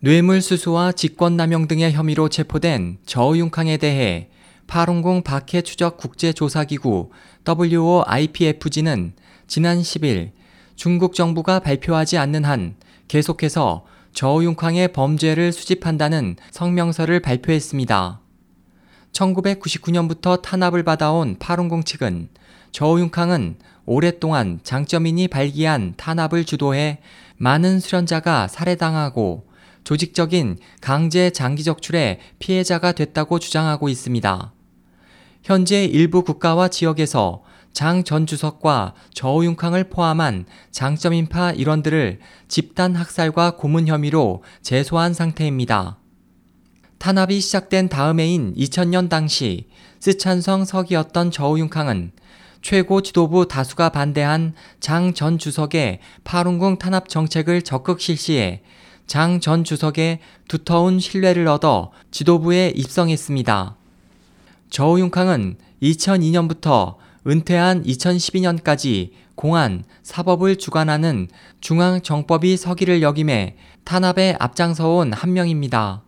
뇌물수수와 직권남용 등의 혐의로 체포된 저우융캉에 대해 파룬궁 박해 추적 국제조사기구 WOIPFG는 지난 10일 중국 정부가 발표하지 않는 한 계속해서 저우융캉의 범죄를 수집한다는 성명서를 발표했습니다. 1999년부터 탄압을 받아온 파룬궁 측은 저우융캉은 오랫동안 장점인이 발기한 탄압을 주도해 많은 수련자가 살해당하고 조직적인 강제 장기 적 출의 피해자가 됐다고 주장하고 있습니다. 현재 일부 국가와 지역에서 장 전 주석과 저우융캉을 포함한 장점인파 일원들을 집단 학살과 고문 혐의로 제소한 상태입니다. 탄압이 시작된 다음 해인 2000년 당시 쓰촨성 서기였던 저우융캉은 최고 지도부 다수가 반대한 장 전 주석의 파룬궁 탄압 정책을 적극 실시해 장 전 주석의 두터운 신뢰를 얻어 지도부에 입성했습니다. 저우융캉은 2002년부터 은퇴한 2012년까지 공안, 사법을 주관하는 중앙정법위 서기를 역임해 탄압에 앞장서온 한 명입니다.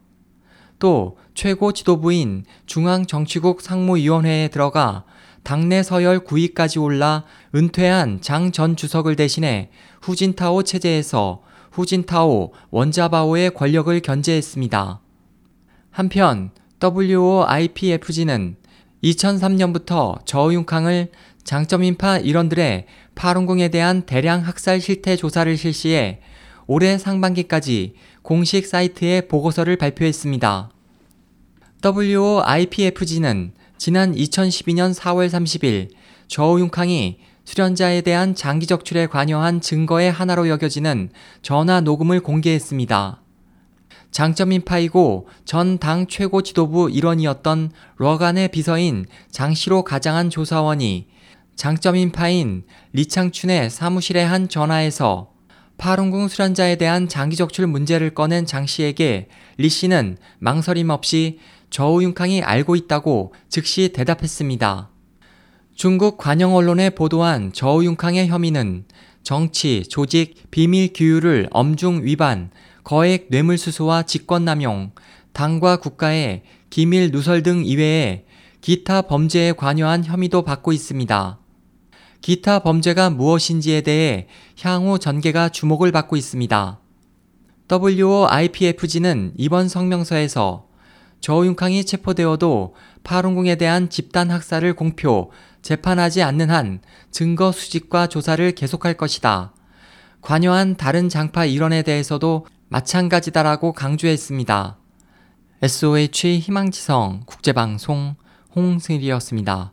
또 최고 지도부인 중앙정치국 상무위원회에 들어가 당내 서열 9위까지 올라 은퇴한 장 전 주석을 대신해 후진타오 체제에서 후진타오 원자바오의 권력을 견제했습니다. 한편 WOIPFG는 2003년부터 저우융캉을 장점인파 일원들의 파룬궁에 대한 대량 학살 실태 조사를 실시해 올해 상반기까지 공식 사이트에 보고서를 발표했습니다. WOIPFG는 지난 2012년 4월 30일 저우융캉이 수련자에 대한 장기 적출에 관여한 증거의 하나로 여겨지는 전화 녹음을 공개했습니다. 장점인 파이고 전 당 최고 지도부 일원이었던 러간의 비서인 장시로 가장한 조사원이 장점인 파인 리창춘의 사무실에 한 전화에서 파룬궁 수련자에 대한 장기 적출 문제를 꺼낸 장 씨에게 리 씨는 망설임 없이 저우융캉이 알고 있다고 즉시 대답했습니다. 중국 관영 언론에 보도한 저우융캉의 혐의는 정치, 조직, 비밀 규율을 엄중 위반, 거액 뇌물수수와 직권남용, 당과 국가의 기밀 누설 등 이외에 기타 범죄에 관여한 혐의도 받고 있습니다. 기타 범죄가 무엇인지에 대해 향후 전개가 주목을 받고 있습니다. WOIPFG는 이번 성명서에서 저우융캉이 체포되어도 파룬궁에 대한 집단 학살을 공표, 재판하지 않는 한 증거 수집과 조사를 계속할 것이다. 관여한 다른 장파 일원에 대해서도 마찬가지다라고 강조했습니다. SOH 희망지성 국제방송 홍승일이었습니다.